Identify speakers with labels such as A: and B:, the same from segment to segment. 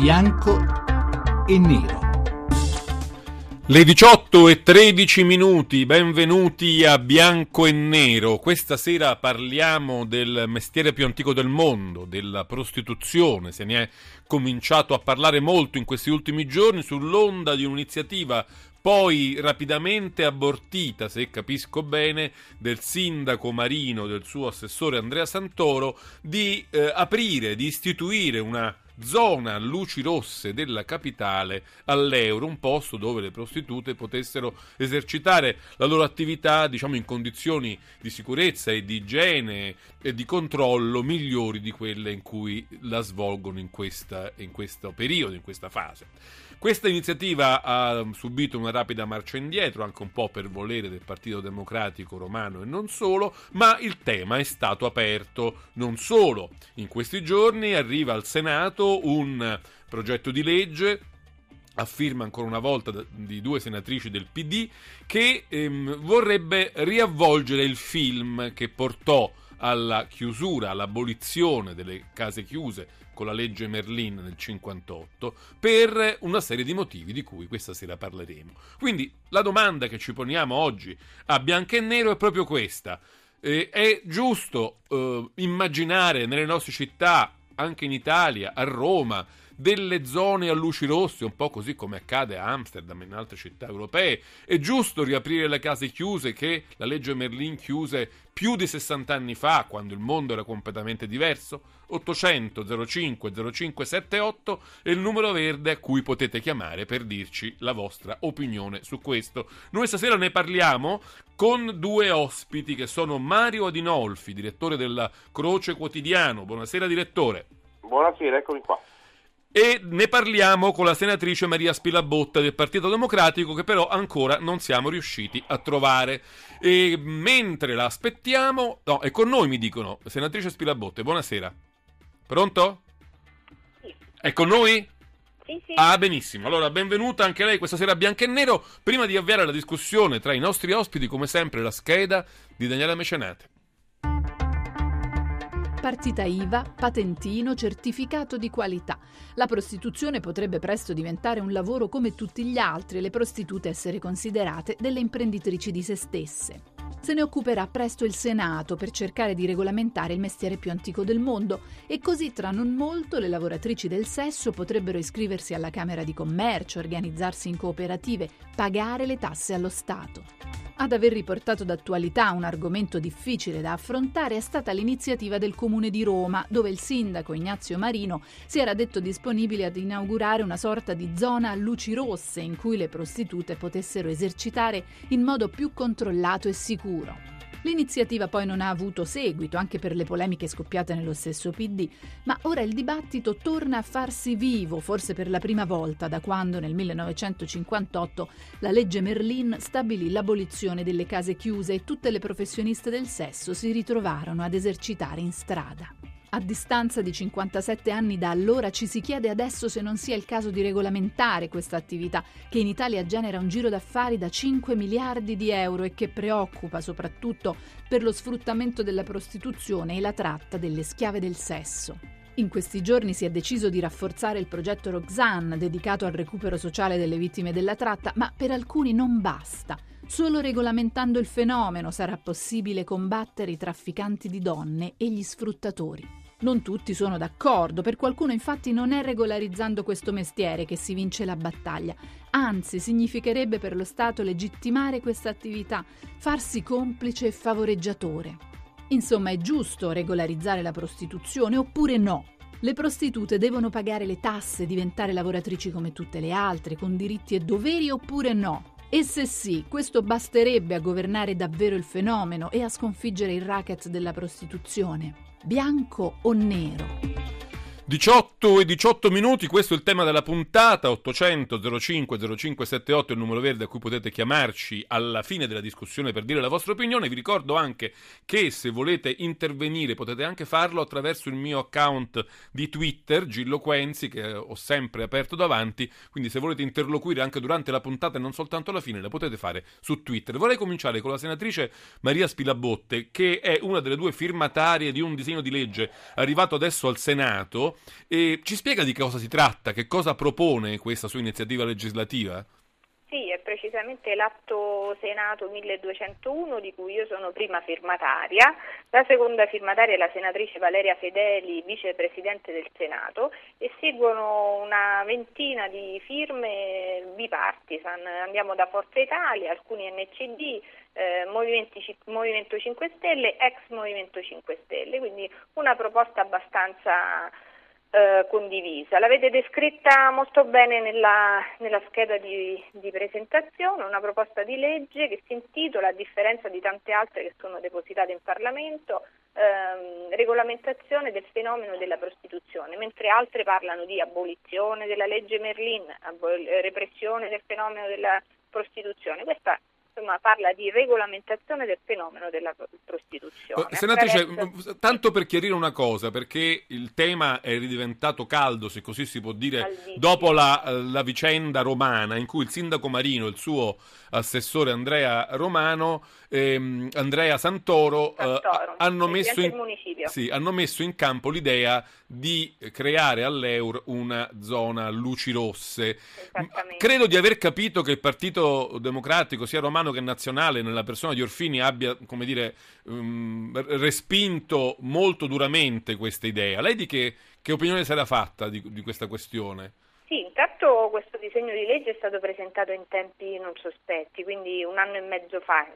A: bianco e nero.
B: Le 18 e 13 minuti, benvenuti a Bianco e Nero. Questa sera parliamo del mestiere più antico del mondo, della prostituzione. Se ne è cominciato a parlare molto in questi ultimi giorni sull'onda di un'iniziativa poi rapidamente abortita, se capisco bene, del sindaco Marino, del suo assessore Andrea Santoro, di eh, aprire, di istituire una zona luci rosse della capitale all'euro, un posto dove le prostitute potessero esercitare la loro attività, diciamo, in condizioni di sicurezza e di igiene e di controllo migliori di quelle in cui la svolgono in, questa, in questo periodo, in questa fase. Questa iniziativa ha subito una rapida marcia indietro, anche un po' per volere del Partito Democratico romano e non solo, ma il tema è stato aperto. Non solo, in questi giorni arriva al Senato un progetto di legge a firma ancora una volta di due senatrici del PD che ehm, vorrebbe riavvolgere il film che portò alla chiusura, all'abolizione delle case chiuse con la legge Merlin nel 58 per una serie di motivi di cui questa sera parleremo. Quindi la domanda che ci poniamo oggi a bianco e nero è proprio questa. Eh, è giusto eh, immaginare nelle nostre città, anche in Italia, a Roma, delle zone a luci rosse, un po' così come accade a Amsterdam e in altre città europee. È giusto riaprire le case chiuse che la legge Merlin chiuse più di 60 anni fa, quando il mondo era completamente diverso? 800 05 0578 è il numero verde a cui potete chiamare per dirci la vostra opinione su questo. Noi stasera ne parliamo con due ospiti che sono Mario Adinolfi, direttore della Croce Quotidiano. Buonasera direttore.
C: Buonasera, eccomi qua
B: e ne parliamo con la senatrice Maria Spilabotta del Partito Democratico che però ancora non siamo riusciti a trovare. E mentre la aspettiamo, no, è con noi mi dicono, senatrice Spilabotte, buonasera. Pronto?
D: Sì.
B: È con noi?
D: Sì, sì.
B: Ah, benissimo. Allora, benvenuta anche lei questa sera a Bianco e Nero. Prima di avviare la discussione tra i nostri ospiti, come sempre, la scheda di Daniela Mecenate.
E: Partita IVA, patentino, certificato di qualità. La prostituzione potrebbe presto diventare un lavoro come tutti gli altri e le prostitute essere considerate delle imprenditrici di se stesse. Se ne occuperà presto il Senato per cercare di regolamentare il mestiere più antico del mondo e così tra non molto le lavoratrici del sesso potrebbero iscriversi alla Camera di Commercio, organizzarsi in cooperative, pagare le tasse allo Stato. Ad aver riportato d'attualità un argomento difficile da affrontare è stata l'iniziativa del Comune di Roma, dove il sindaco Ignazio Marino si era detto disponibile ad inaugurare una sorta di zona a luci rosse in cui le prostitute potessero esercitare in modo più controllato e sicuro. L'iniziativa poi non ha avuto seguito, anche per le polemiche scoppiate nello stesso PD, ma ora il dibattito torna a farsi vivo, forse per la prima volta da quando nel 1958 la legge Merlin stabilì l'abolizione delle case chiuse e tutte le professioniste del sesso si ritrovarono ad esercitare in strada. A distanza di 57 anni da allora ci si chiede adesso se non sia il caso di regolamentare questa attività che in Italia genera un giro d'affari da 5 miliardi di euro e che preoccupa soprattutto per lo sfruttamento della prostituzione e la tratta delle schiave del sesso. In questi giorni si è deciso di rafforzare il progetto Roxanne dedicato al recupero sociale delle vittime della tratta, ma per alcuni non basta. Solo regolamentando il fenomeno sarà possibile combattere i trafficanti di donne e gli sfruttatori. Non tutti sono d'accordo, per qualcuno infatti non è regolarizzando questo mestiere che si vince la battaglia, anzi significherebbe per lo Stato legittimare questa attività, farsi complice e favoreggiatore. Insomma, è giusto regolarizzare la prostituzione oppure no? Le prostitute devono pagare le tasse, diventare lavoratrici come tutte le altre, con diritti e doveri oppure no? E se sì, questo basterebbe a governare davvero il fenomeno e a sconfiggere il racket della prostituzione? bianco o nero.
B: 18 e 18 minuti, questo è il tema della puntata, 800 05 0578 è il numero verde a cui potete chiamarci alla fine della discussione per dire la vostra opinione. Vi ricordo anche che se volete intervenire potete anche farlo attraverso il mio account di Twitter, Gillo Quenzi, che ho sempre aperto davanti, quindi se volete interloquire anche durante la puntata e non soltanto alla fine, la potete fare su Twitter. Vorrei cominciare con la senatrice Maria Spilabotte, che è una delle due firmatarie di un disegno di legge arrivato adesso al Senato E ci spiega di cosa si tratta, che cosa propone questa sua iniziativa legislativa?
D: Sì, è precisamente l'atto Senato 1201 di cui io sono prima firmataria, la seconda firmataria è la senatrice Valeria Fedeli, vicepresidente del Senato e seguono una ventina di firme bipartisan, andiamo da Forza Italia, alcuni NCD, eh, Movimento 5 Stelle, ex Movimento 5 Stelle, quindi una proposta abbastanza eh, condivisa. L'avete descritta molto bene nella, nella scheda di, di, presentazione, una proposta di legge che si intitola, a differenza di tante altre che sono depositate in Parlamento, ehm, regolamentazione del fenomeno della prostituzione, mentre altre parlano di abolizione della legge Merlin, abol- repressione del fenomeno della prostituzione. Questa insomma, parla di regolamentazione del fenomeno della prostituzione.
B: Oh, senatrice, attraverso... tanto per chiarire una cosa, perché il tema è ridiventato caldo, se così si può dire, Caldissimo. dopo la, la, vicenda romana, in cui il sindaco Marino e il suo assessore Andrea Romano, ehm, Andrea Santoro, eh, Santoro eh, hanno, messo in, sì, hanno messo in campo l'idea di creare all'Eur una zona luci rosse. Credo di aver capito che il Partito Democratico, sia romano che nazionale, nella persona di Orfini, abbia, come dire, um, respinto molto duramente questa idea. Lei di che, che opinione sarà fatta di, di questa questione?
D: Sì, intanto questo disegno di legge è stato presentato in tempi non sospetti, quindi un anno e mezzo fa,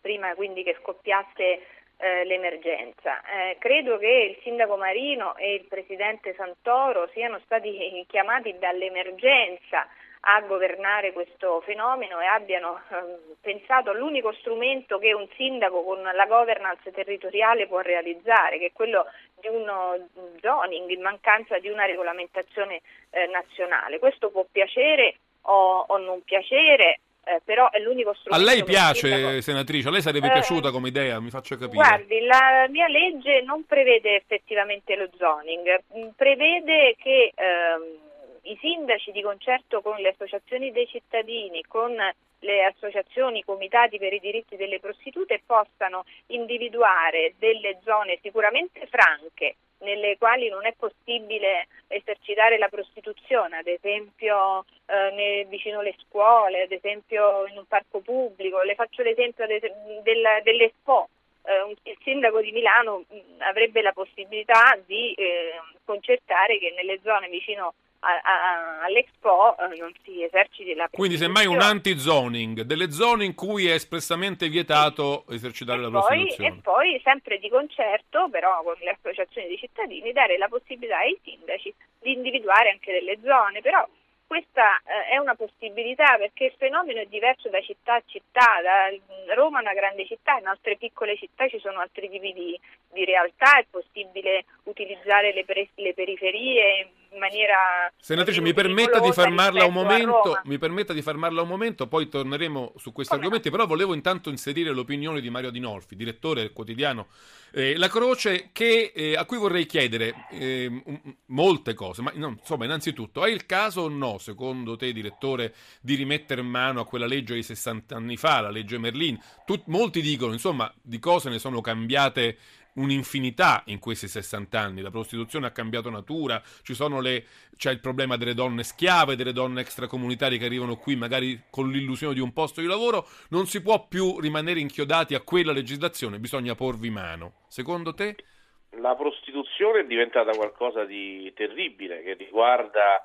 D: prima quindi che scoppiasse eh, l'emergenza. Eh, credo che il sindaco Marino e il presidente Santoro siano stati chiamati dall'emergenza a governare questo fenomeno e abbiano eh, pensato all'unico strumento che un sindaco con la governance territoriale può realizzare, che è quello di uno zoning in mancanza di una regolamentazione eh, nazionale. Questo può piacere o, o non piacere, eh, però è l'unico strumento.
B: A lei piace, sindaco... senatrice? A lei sarebbe eh, piaciuta come idea? Mi faccia capire.
D: Guardi, la mia legge non prevede effettivamente lo zoning, prevede che. Ehm, i sindaci di concerto con le associazioni dei cittadini, con le associazioni, i comitati per i diritti delle prostitute possano individuare delle zone sicuramente franche nelle quali non è possibile esercitare la prostituzione, ad esempio eh, vicino alle scuole, ad esempio in un parco pubblico. Le faccio l'esempio de- del, dell'Expo. Eh, il sindaco di Milano mh, avrebbe la possibilità di eh, concertare che nelle zone vicino all'Expo eh, non si eserciti la
B: Quindi semmai un anti-zoning, delle zone in cui è espressamente vietato sì. esercitare
D: e
B: la
D: poi,
B: prostituzione.
D: E poi, sempre di concerto, però con le associazioni di cittadini, dare la possibilità ai sindaci di individuare anche delle zone, però questa eh, è una possibilità perché il fenomeno è diverso da città a città, da Roma è una grande città, in altre piccole città ci sono altri tipi di, di realtà, è possibile utilizzare le, pre- le periferie in maniera...
B: Senatrice, mi permetta, di fermarla un momento, mi permetta di fermarla un momento, poi torneremo su questi Come argomenti, no? però volevo intanto inserire l'opinione di Mario Dinolfi, direttore del quotidiano eh, La Croce, che, eh, a cui vorrei chiedere eh, molte cose, ma no, insomma, innanzitutto, è il caso o no, secondo te, direttore, di rimettere mano a quella legge di 60 anni fa, la legge Merlin? Tut, molti dicono, insomma, di cose ne sono cambiate un'infinità in questi 60 anni. La prostituzione ha cambiato natura, le, c'è il problema delle donne schiave, delle donne extracomunitarie che arrivano qui magari con l'illusione di un posto di lavoro. Non si può più rimanere inchiodati a quella legislazione, bisogna porvi mano. Secondo te?
C: La prostituzione è diventata qualcosa di terribile che riguarda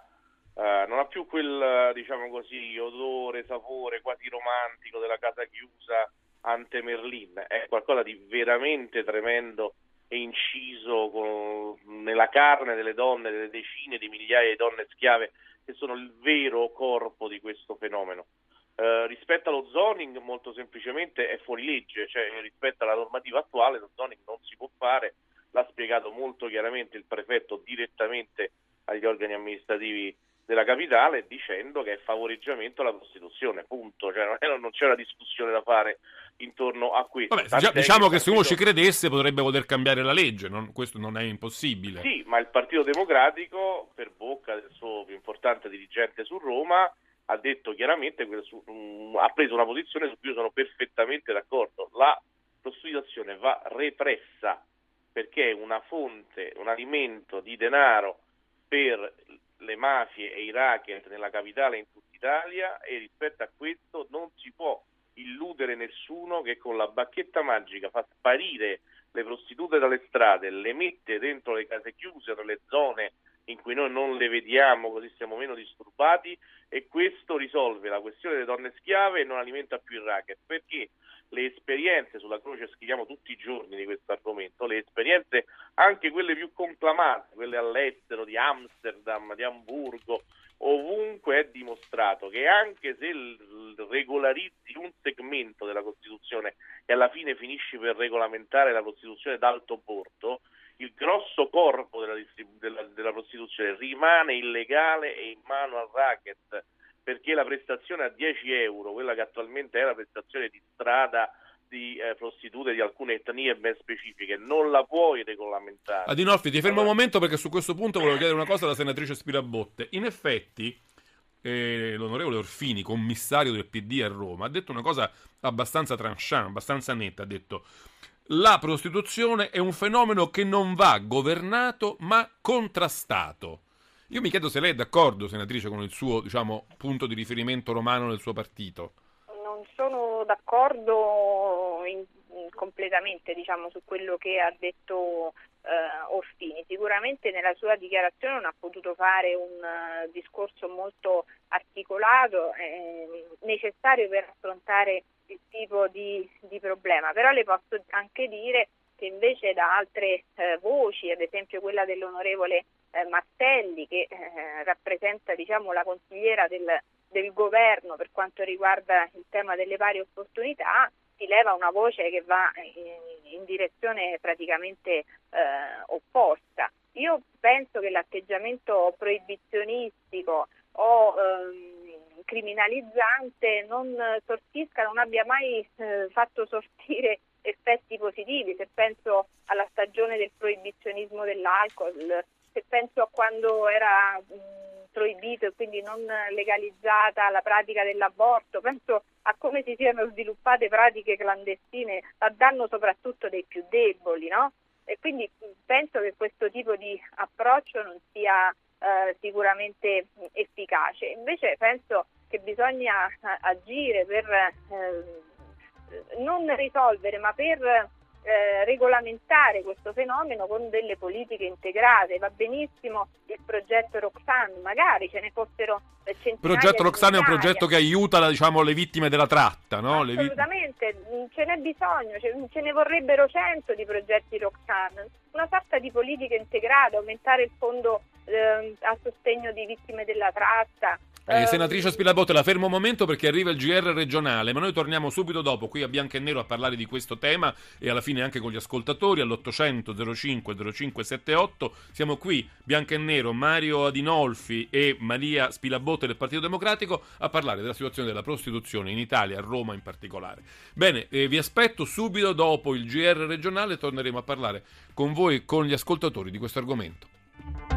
C: Uh, non ha più quel, diciamo così, odore, sapore quasi romantico della casa chiusa ante Merlin, è qualcosa di veramente tremendo e inciso con, nella carne delle donne, delle decine di migliaia di donne schiave che sono il vero corpo di questo fenomeno. Eh, rispetto allo zoning molto semplicemente è fuori legge, cioè rispetto alla normativa attuale lo zoning non si può fare, l'ha spiegato molto chiaramente il prefetto direttamente agli organi amministrativi della capitale dicendo che è favoreggiamento alla Costituzione, punto, cioè, non c'è una discussione da fare intorno a questo.
B: Vabbè, già, diciamo che, se uno ci credesse potrebbe poter cambiare la legge, non, questo non è impossibile.
C: Sì, ma il Partito Democratico, per bocca del suo più importante dirigente su Roma, ha detto chiaramente, mm, ha preso una posizione su cui io sono perfettamente d'accordo. La prostituzione va repressa perché è una fonte, un alimento di denaro per le mafie e i racket nella capitale in tutta Italia e rispetto a questo non si può illudere nessuno che con la bacchetta magica fa sparire le prostitute dalle strade, le mette dentro le case chiuse, nelle zone in cui noi non le vediamo, così siamo meno disturbati e questo risolve la questione delle donne schiave e non alimenta più il racket, perché le esperienze sulla croce scriviamo tutti i giorni di questo argomento, le esperienze anche quelle più conclamate, quelle all'estero di Amsterdam, di Amburgo, ovunque è dimostrato che anche se regolarizzi un segmento della Costituzione e alla fine finisci per regolamentare la Costituzione d'alto bordo, il grosso corpo della, della, della prostituzione rimane illegale e in mano al racket perché la prestazione a 10 euro, quella che attualmente è la prestazione di strada di eh, prostitute di alcune etnie ben specifiche, non la puoi regolamentare.
B: Adinolfi, ti fermo allora... un momento perché su questo punto volevo chiedere una cosa alla senatrice Spirabotte. In effetti, eh, l'onorevole Orfini, commissario del PD a Roma, ha detto una cosa abbastanza tranchant, abbastanza netta, ha detto la prostituzione è un fenomeno che non va governato ma contrastato. Io mi chiedo se lei è d'accordo, senatrice, con il suo diciamo, punto di riferimento romano nel suo partito.
D: Non sono d'accordo in, completamente diciamo, su quello che ha detto eh, Orfini. Sicuramente nella sua dichiarazione non ha potuto fare un uh, discorso molto articolato, eh, necessario per affrontare il tipo di, di problema, però le posso anche dire che invece da altre eh, voci, ad esempio quella dell'onorevole eh, Martelli che eh, rappresenta diciamo, la consigliera del, del, governo per quanto riguarda il tema delle pari opportunità, si leva una voce che va in, in direzione praticamente eh, opposta. Io penso che l'atteggiamento proibizionistico o ehm, criminalizzante non sortisca, non abbia mai eh, fatto sortire effetti positivi, se penso alla stagione del proibizionismo dell'alcol, se penso a quando era mh, proibito e quindi non legalizzata la pratica dell'aborto, penso a come si siano sviluppate pratiche clandestine a danno soprattutto dei più deboli, no? E quindi penso che questo tipo di approccio non sia eh, sicuramente efficace. Invece penso che bisogna eh, agire per eh, non risolvere ma per eh, regolamentare questo fenomeno con delle politiche integrate. Va benissimo il progetto Roxanne, magari ce ne fossero centinaia.
B: Il progetto Roxanne è un progetto che aiuta diciamo, le vittime della tratta, no?
D: Assolutamente, vi... ce n'è bisogno, ce, ce ne vorrebbero cento di progetti Roxanne. Una sorta di politica integrata, aumentare il fondo eh, a sostegno di vittime della tratta,
B: eh, senatrice Spilabotte, la fermo un momento perché arriva il GR regionale, ma noi torniamo subito dopo qui a Bianco e Nero a parlare di questo tema e alla fine anche con gli ascoltatori all'800 05 0578. Siamo qui, Bianco e Nero, Mario Adinolfi e Maria Spilabotte del Partito Democratico a parlare della situazione della prostituzione in Italia, a Roma in particolare. Bene, eh, vi aspetto subito dopo il GR regionale, torneremo a parlare con voi e con gli ascoltatori di questo argomento.